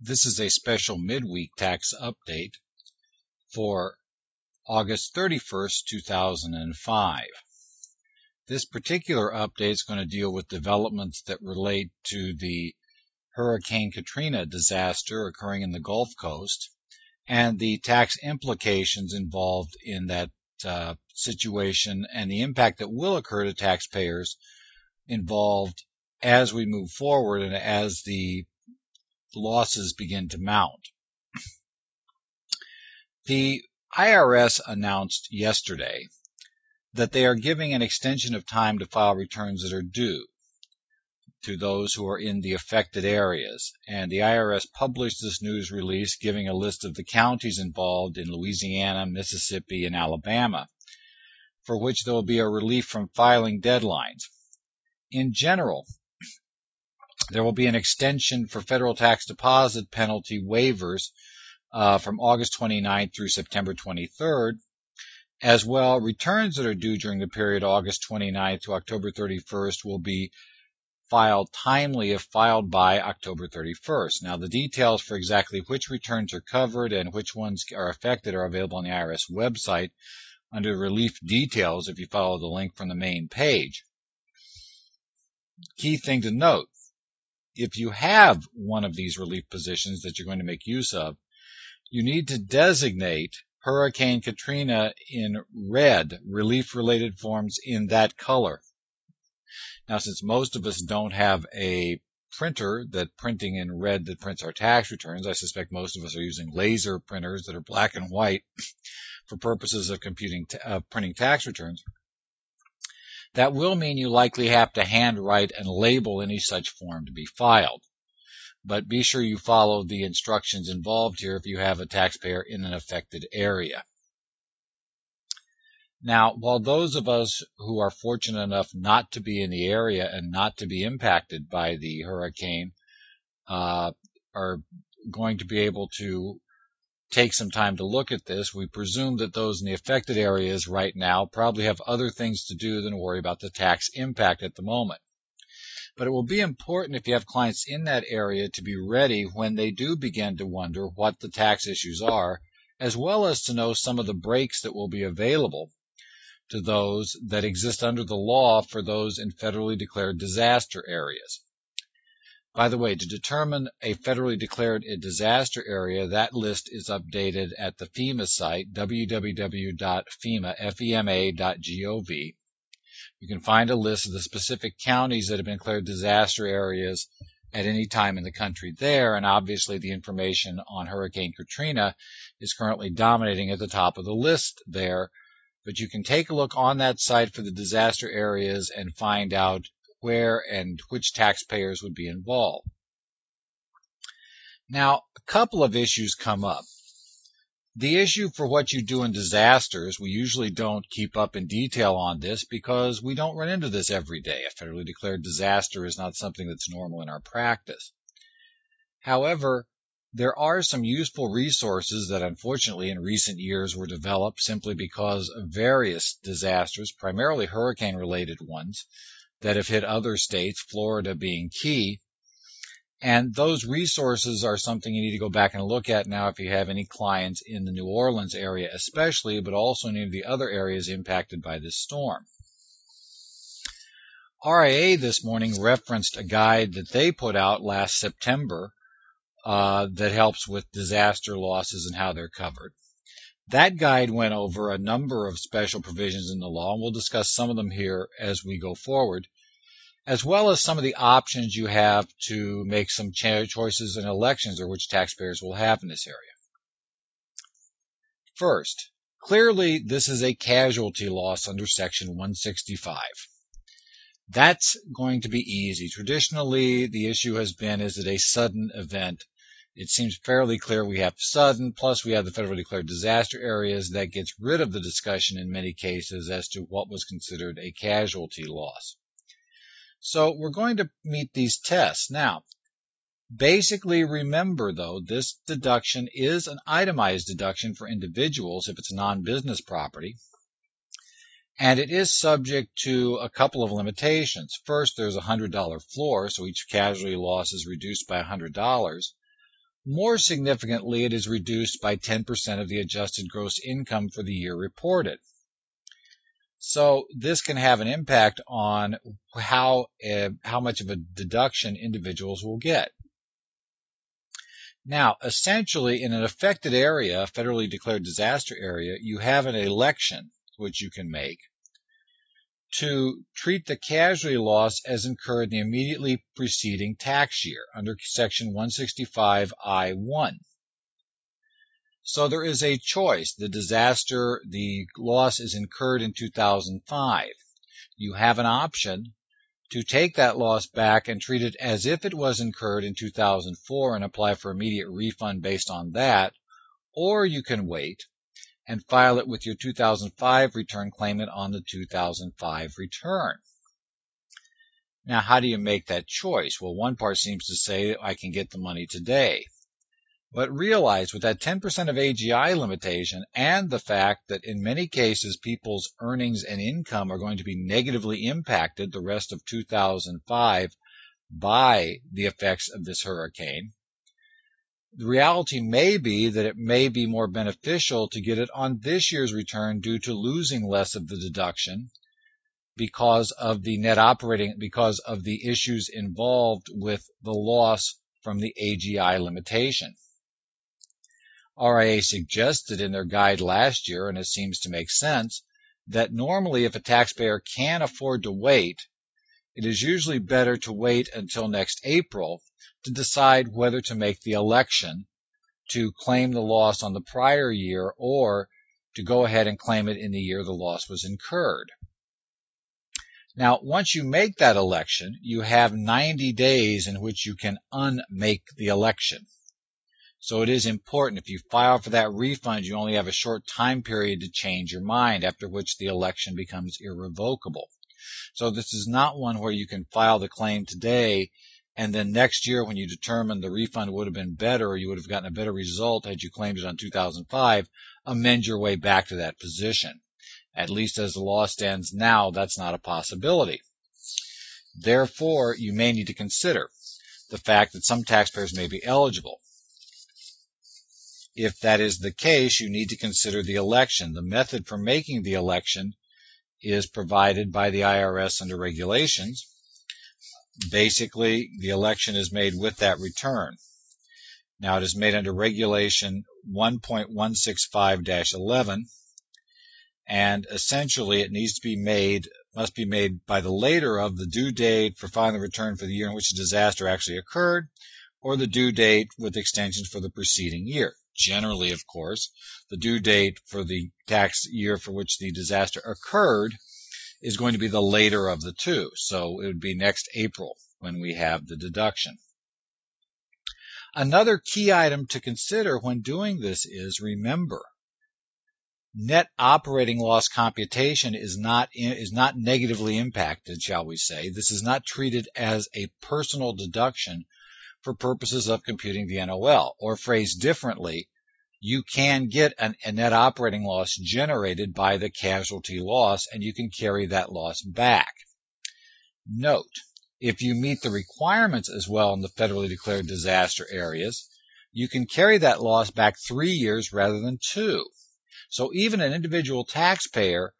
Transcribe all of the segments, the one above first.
This is a special midweek tax update for August 31st, 2005. This particular update is going to deal with developments that relate to the Hurricane Katrina disaster occurring in the Gulf Coast and the tax implications involved in that uh, situation and the impact that will occur to taxpayers involved as we move forward and as the losses begin to mount. The IRS announced yesterday that they are giving an extension of time to file returns that are due to those who are in the affected areas. And the IRS published this news release giving a list of the counties involved in Louisiana, Mississippi, and Alabama, for which there will be a relief from filing deadlines. In general, there will be an extension for federal tax deposit penalty waivers uh, from August 29th through September 23rd. As well, returns that are due during the period August 29th to October 31st will be filed timely if filed by October 31st. Now, the details for exactly which returns are covered and which ones are affected are available on the IRS website under relief details if you follow the link from the main page. Key thing to note if you have one of these relief positions that you're going to make use of, you need to designate Hurricane Katrina in red relief related forms in that color. Now, since most of us don't have a printer that printing in red that prints our tax returns, I suspect most of us are using laser printers that are black and white for purposes of computing, uh, printing tax returns. That will mean you likely have to handwrite and label any such form to be filed. But be sure you follow the instructions involved here if you have a taxpayer in an affected area. Now, while those of us who are fortunate enough not to be in the area and not to be impacted by the hurricane uh, are going to be able to take some time to look at this. We presume that those in the affected areas right now probably have other things to do than worry about the tax impact at the moment. But it will be important if you have clients in that area to be ready when they do begin to wonder what the tax issues are, as well as to know some of the breaks that will be available to those that exist under the law for those in federally declared disaster areas. By the way, to determine a federally declared a disaster area, that list is updated at the FEMA site, www.fema.gov. You can find a list of the specific counties that have been declared disaster areas at any time in the country there, and obviously the information on Hurricane Katrina is currently dominating at the top of the list there. But you can take a look on that site for the disaster areas and find out where and which taxpayers would be involved. Now, a couple of issues come up. The issue for what you do in disasters, we usually don't keep up in detail on this because we don't run into this every day. A federally declared disaster is not something that's normal in our practice. However, there are some useful resources that unfortunately in recent years were developed simply because of various disasters, primarily hurricane related ones, that have hit other states, Florida being key. And those resources are something you need to go back and look at now if you have any clients in the New Orleans area, especially, but also any of the other areas impacted by this storm. RIA this morning referenced a guide that they put out last September uh, that helps with disaster losses and how they're covered. That guide went over a number of special provisions in the law, and we'll discuss some of them here as we go forward, as well as some of the options you have to make some choices in elections or which taxpayers will have in this area. First, clearly this is a casualty loss under Section 165. That's going to be easy. Traditionally, the issue has been, is it a sudden event it seems fairly clear we have sudden, plus we have the federally declared disaster areas that gets rid of the discussion in many cases as to what was considered a casualty loss. So we're going to meet these tests. Now, basically remember though, this deduction is an itemized deduction for individuals if it's non-business property. And it is subject to a couple of limitations. First, there's a $100 floor, so each casualty loss is reduced by $100 More significantly, it is reduced by 10% of the adjusted gross income for the year reported. So this can have an impact on how uh, how much of a deduction individuals will get. Now, essentially, in an affected area, federally declared disaster area, you have an election which you can make to treat the casualty loss as incurred in the immediately preceding tax year under Section 165I1. So there is a choice. The disaster, the loss is incurred in 2005. You have an option to take that loss back and treat it as if it was incurred in 2004 and apply for immediate refund based on that, or you can wait and file it with your 2005 return claimant on the 2005 return. Now, how do you make that choice? Well, one part seems to say I can get the money today. But realize with that 10% of AGI limitation and the fact that in many cases people's earnings and income are going to be negatively impacted the rest of 2005 by the effects of this hurricane, the reality may be that it may be more beneficial to get it on this year's return due to losing less of the deduction because of the net operating, because of the issues involved with the loss from the AGI limitation. RIA suggested in their guide last year, and it seems to make sense, that normally if a taxpayer can afford to wait, it is usually better to wait until next April to decide whether to make the election to claim the loss on the prior year or to go ahead and claim it in the year the loss was incurred. Now, once you make that election, you have 90 days in which you can unmake the election. So it is important if you file for that refund, you only have a short time period to change your mind, after which the election becomes irrevocable. So this is not one where you can file the claim today and then next year when you determine the refund would have been better or you would have gotten a better result had you claimed it on 2005, amend your way back to that position. At least as the law stands now, that's not a possibility. Therefore, you may need to consider the fact that some taxpayers may be eligible. If that is the case, you need to consider the election. The method for making the election is provided by the IRS under regulations. Basically, the election is made with that return. Now it is made under regulation 1.165-11 and essentially it needs to be made must be made by the later of the due date for filing the return for the year in which the disaster actually occurred or the due date with extensions for the preceding year. Generally, of course, the due date for the tax year for which the disaster occurred is going to be the later of the two. So it would be next April when we have the deduction. Another key item to consider when doing this is remember, net operating loss computation is not is not negatively impacted, shall we say. This is not treated as a personal deduction for purposes of computing the NOL. Or phrased differently, you can get an, a net operating loss generated by the casualty loss and you can carry that loss back. Note, if you meet the requirements as well in the federally declared disaster areas, you can carry that loss back three years rather than two. So even an individual taxpayer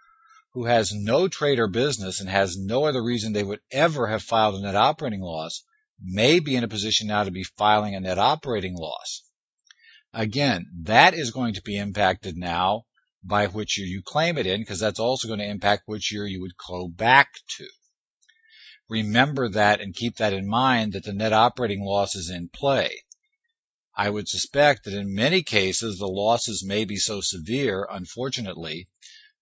who has no trade or business and has no other reason they would ever have filed a net operating loss may be in a position now to be filing a net operating loss. Again, that is going to be impacted now by which year you claim it in because that's also going to impact which year you would go back to. Remember that and keep that in mind that the net operating loss is in play. I would suspect that in many cases the losses may be so severe, unfortunately,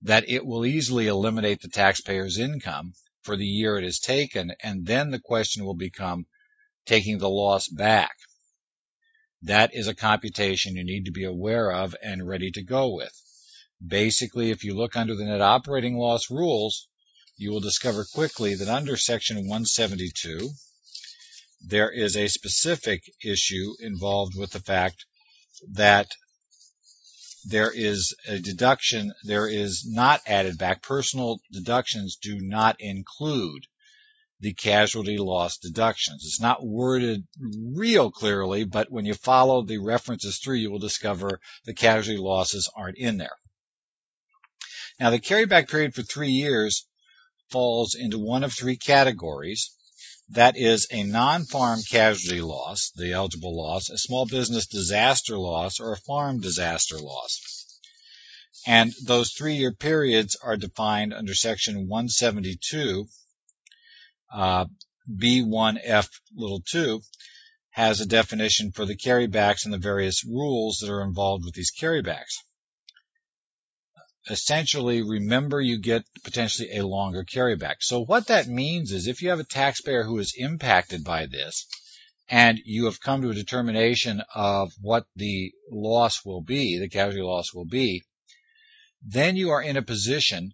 that it will easily eliminate the taxpayer's income for the year it is taken, and then the question will become taking the loss back. That is a computation you need to be aware of and ready to go with. Basically, if you look under the net operating loss rules, you will discover quickly that under Section 172, there is a specific issue involved with the fact that there is a deduction, there is not added back. Personal deductions do not include the casualty loss deductions. It's not worded real clearly, but when you follow the references through, you will discover the casualty losses aren't in there. Now, the carryback period for three years falls into one of three categories. That is a non-farm casualty loss, the eligible loss, a small business disaster loss, or a farm disaster loss. And those three-year periods are defined under section 172, uh, B1F little 2 has a definition for the carrybacks and the various rules that are involved with these carrybacks. Essentially, remember you get potentially a longer carryback. So what that means is if you have a taxpayer who is impacted by this, and you have come to a determination of what the loss will be, the casualty loss will be, then you are in a position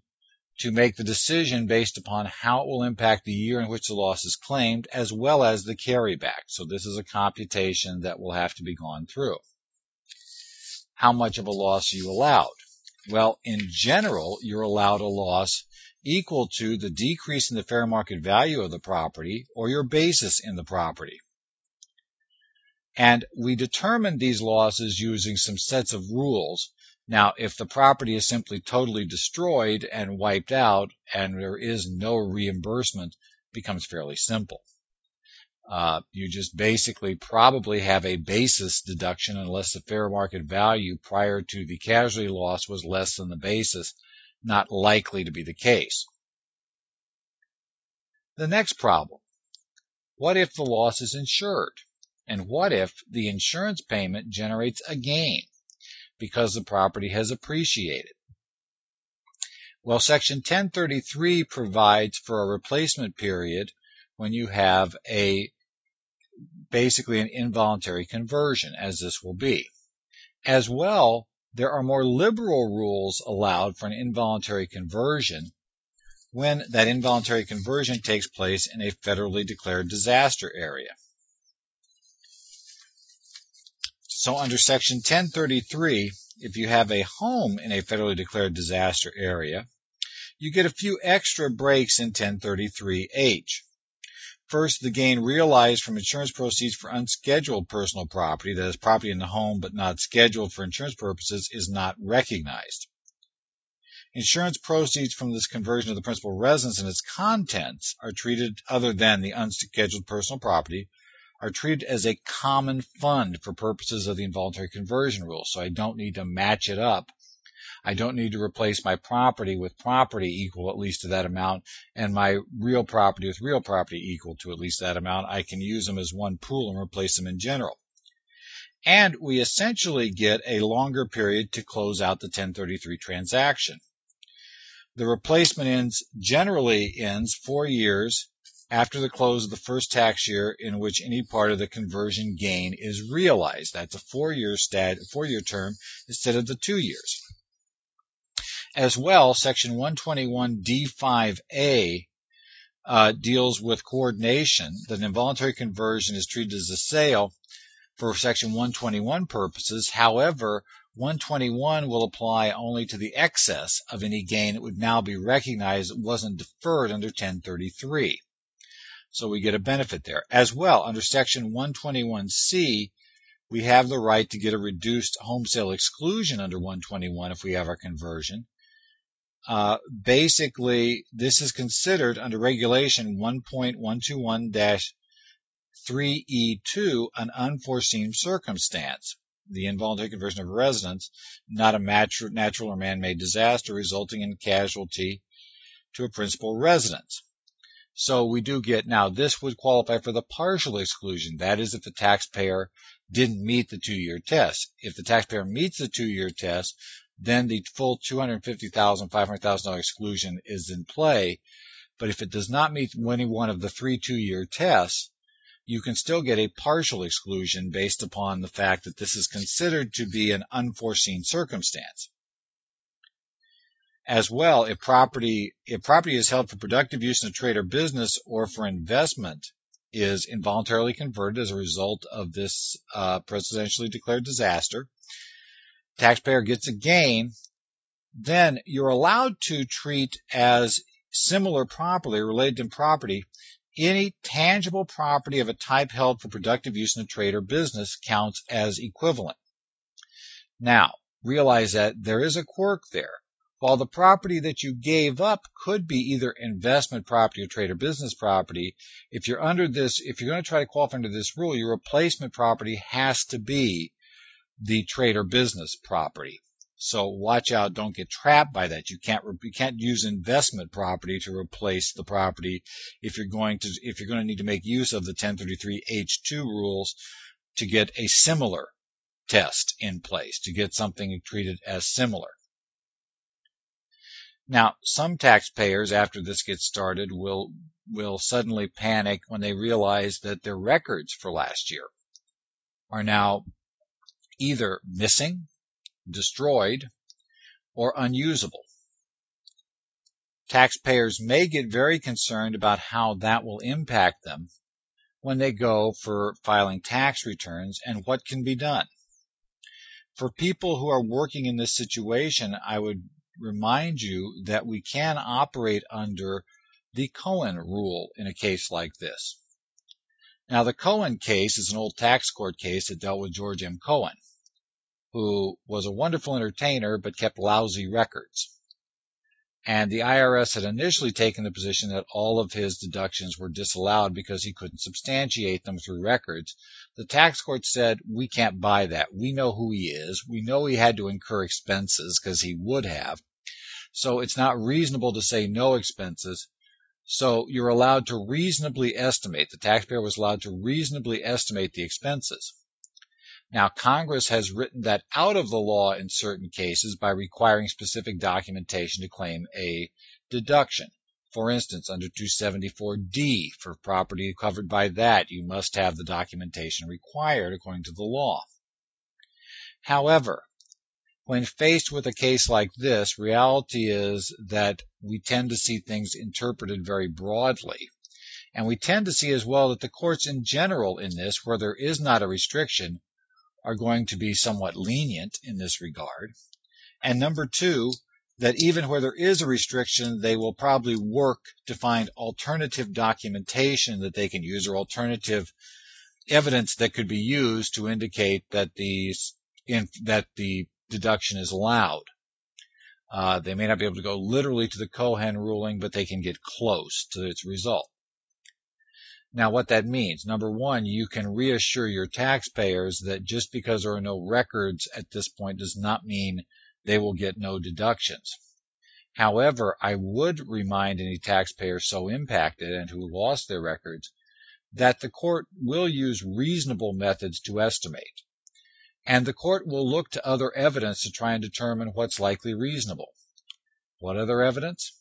to make the decision based upon how it will impact the year in which the loss is claimed as well as the carryback. So this is a computation that will have to be gone through. How much of a loss are you allowed? Well, in general, you're allowed a loss equal to the decrease in the fair market value of the property or your basis in the property. And we determine these losses using some sets of rules now, if the property is simply totally destroyed and wiped out and there is no reimbursement, becomes fairly simple. Uh, you just basically probably have a basis deduction unless the fair market value prior to the casualty loss was less than the basis, not likely to be the case. The next problem. What if the loss is insured? And what if the insurance payment generates a gain? Because the property has appreciated. Well, Section 1033 provides for a replacement period when you have a basically an involuntary conversion, as this will be. As well, there are more liberal rules allowed for an involuntary conversion when that involuntary conversion takes place in a federally declared disaster area. So under section 1033, if you have a home in a federally declared disaster area, you get a few extra breaks in 1033H. First, the gain realized from insurance proceeds for unscheduled personal property, that is property in the home but not scheduled for insurance purposes, is not recognized. Insurance proceeds from this conversion of the principal residence and its contents are treated other than the unscheduled personal property are treated as a common fund for purposes of the involuntary conversion rule. So I don't need to match it up. I don't need to replace my property with property equal at least to that amount and my real property with real property equal to at least that amount. I can use them as one pool and replace them in general. And we essentially get a longer period to close out the 1033 transaction. The replacement ends generally ends four years after the close of the first tax year in which any part of the conversion gain is realized. That's a four-year stat, four-year term instead of the two years. As well, Section 121D5A uh, deals with coordination. That involuntary conversion is treated as a sale for Section 121 purposes. However, 121 will apply only to the excess of any gain that would now be recognized that wasn't deferred under 1033. So we get a benefit there. As well, under section 121C, we have the right to get a reduced home sale exclusion under 121 if we have our conversion. Uh, basically, this is considered under regulation 1.121-3E2 an unforeseen circumstance. The involuntary conversion of a residence, not a natural or man-made disaster resulting in casualty to a principal residence. So we do get now this would qualify for the partial exclusion. That is if the taxpayer didn't meet the two year test. If the taxpayer meets the two year test, then the full $250,000, $500,000 exclusion is in play. But if it does not meet any one of the three two year tests, you can still get a partial exclusion based upon the fact that this is considered to be an unforeseen circumstance as well if property if property is held for productive use in a trade or business or for investment is involuntarily converted as a result of this uh, presidentially declared disaster taxpayer gets a gain then you're allowed to treat as similar property related to property any tangible property of a type held for productive use in a trade or business counts as equivalent. Now, realize that there is a quirk there. While the property that you gave up could be either investment property or trade or business property, if you're under this, if you're going to try to qualify under this rule, your replacement property has to be the trade or business property. So watch out, don't get trapped by that. You can't you can't use investment property to replace the property if you're going to if you're going to need to make use of the 1033H2 rules to get a similar test in place to get something treated as similar. Now, some taxpayers after this gets started will will suddenly panic when they realize that their records for last year are now either missing destroyed, or unusable. Taxpayers may get very concerned about how that will impact them when they go for filing tax returns and what can be done. For people who are working in this situation, I would remind you that we can operate under the Cohan rule in a case like this. Now, the Cohan case is an old tax court case that dealt with George M. Cohan who was a wonderful entertainer but kept lousy records. And the IRS had initially taken the position that all of his deductions were disallowed because he couldn't substantiate them through records. The tax court said, we can't buy that. We know who he is. We know he had to incur expenses because he would have. So it's not reasonable to say no expenses. So you're allowed to reasonably estimate, the taxpayer was allowed to reasonably estimate the expenses. Now, Congress has written that out of the law in certain cases by requiring specific documentation to claim a deduction. For instance, under 274D, for property covered by that, you must have the documentation required according to the law. However, when faced with a case like this, reality is that we tend to see things interpreted very broadly. And we tend to see as well that the courts in general in this, where there is not a restriction, are going to be somewhat lenient in this regard. And number two, that even where there is a restriction, they will probably work to find alternative documentation that they can use or alternative evidence that could be used to indicate that the that the deduction is allowed. Uh, they may not be able to go literally to the Cohan ruling, but they can get close to its result. Now, what that means, number one, you can reassure your taxpayers that just because there are no records at this point does not mean they will get no deductions. However, I would remind any taxpayer so impacted and who lost their records that the court will use reasonable methods to estimate. And the court will look to other evidence to try and determine what's likely reasonable. What other evidence?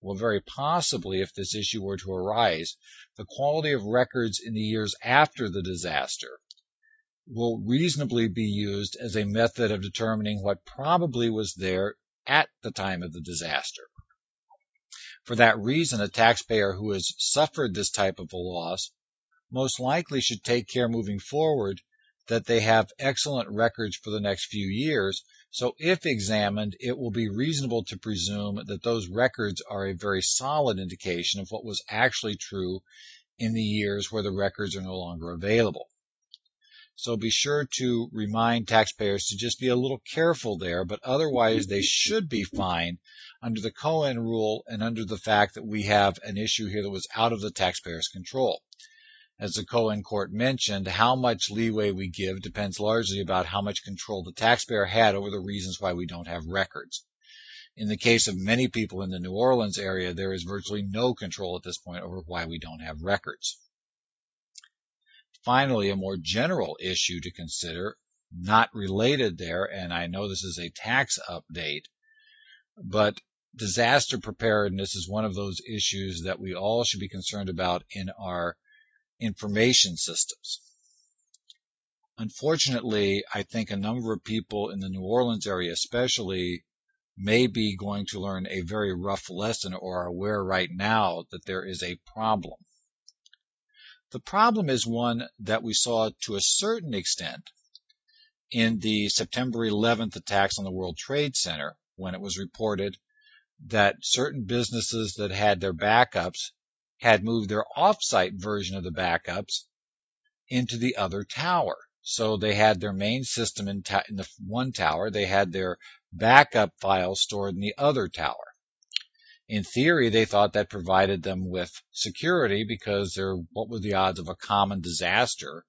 Well, very possibly, if this issue were to arise, the quality of records in the years after the disaster will reasonably be used as a method of determining what probably was there at the time of the disaster. For that reason, a taxpayer who has suffered this type of a loss most likely should take care moving forward that they have excellent records for the next few years so if examined, it will be reasonable to presume that those records are a very solid indication of what was actually true in the years where the records are no longer available. So be sure to remind taxpayers to just be a little careful there, but otherwise they should be fine under the Cohan rule and under the fact that we have an issue here that was out of the taxpayer's control as the Cohan court mentioned, how much leeway we give depends largely about how much control the taxpayer had over the reasons why we don't have records. In the case of many people in the New Orleans area, there is virtually no control at this point over why we don't have records. Finally, a more general issue to consider, not related there, and I know this is a tax update, but disaster preparedness is one of those issues that we all should be concerned about in our information systems. Unfortunately, I think a number of people in the New Orleans area especially may be going to learn a very rough lesson or are aware right now that there is a problem. The problem is one that we saw to a certain extent in the September 11th attacks on the World Trade Center when it was reported that certain businesses that had their backups had moved their offsite version of the backups into the other tower. So they had their main system in, in, the one tower, they had their backup files stored in the other tower. In theory, they thought that provided them with security because they're, what were the odds of a common disaster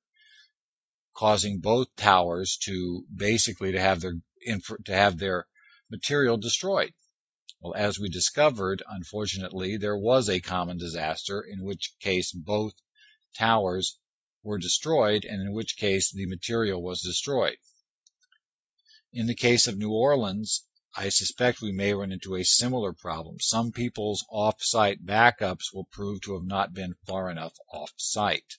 causing both towers to basically to have their to have their material destroyed? Well, as we discovered, unfortunately, there was a common disaster in which case both towers were destroyed and in which case the material was destroyed. In the case of New Orleans, I suspect we may run into a similar problem. Some people's off-site backups will prove to have not been far enough off-site.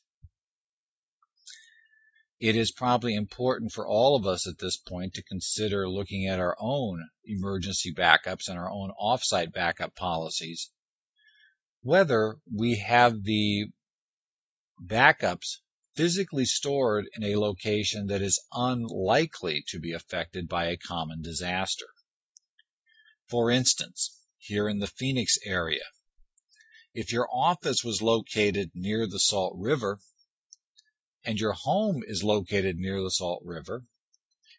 It is probably important for all of us at this point to consider looking at our own emergency backups and our own off-site backup policies, whether we have the backups physically stored in a location that is unlikely to be affected by a common disaster. For instance, here in the Phoenix area, if your office was located near the Salt River and your home is located near the Salt River,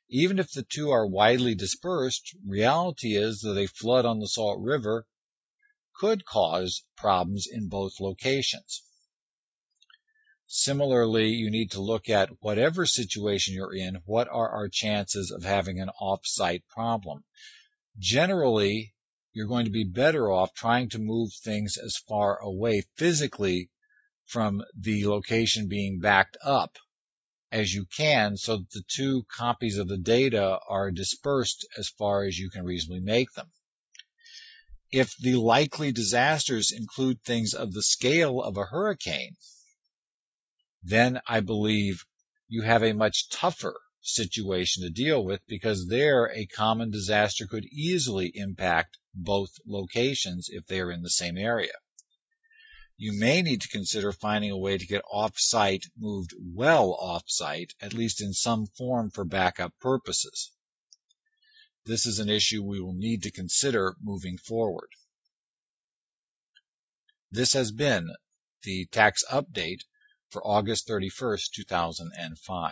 even if the two are widely dispersed, reality is that a flood on the Salt River could cause problems in both locations. Similarly, you need to look at whatever situation you're in, what are our chances of having an off-site problem? generally you're going to be better off trying to move things as far away physically from the location being backed up as you can so that the two copies of the data are dispersed as far as you can reasonably make them. If the likely disasters include things of the scale of a hurricane, then I believe you have a much tougher situation to deal with because there a common disaster could easily impact both locations if they are in the same area. You may need to consider finding a way to get off-site moved well off-site, at least in some form for backup purposes. This is an issue we will need to consider moving forward. This has been the tax update for August 31st, 2005.